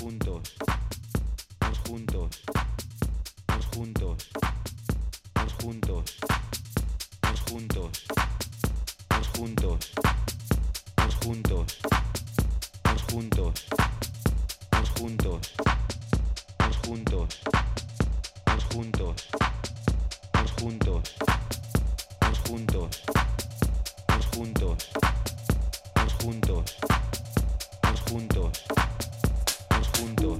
juntos, nos juntos, nos juntos, nos juntos, nos juntos, nos juntos, nos juntos, nos juntos, nos juntos, nos juntos, nos juntos, nos juntos, nos juntos, nos juntos, nos juntos, nos juntos juntos.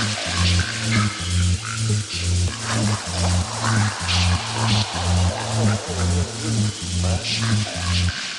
Thank you.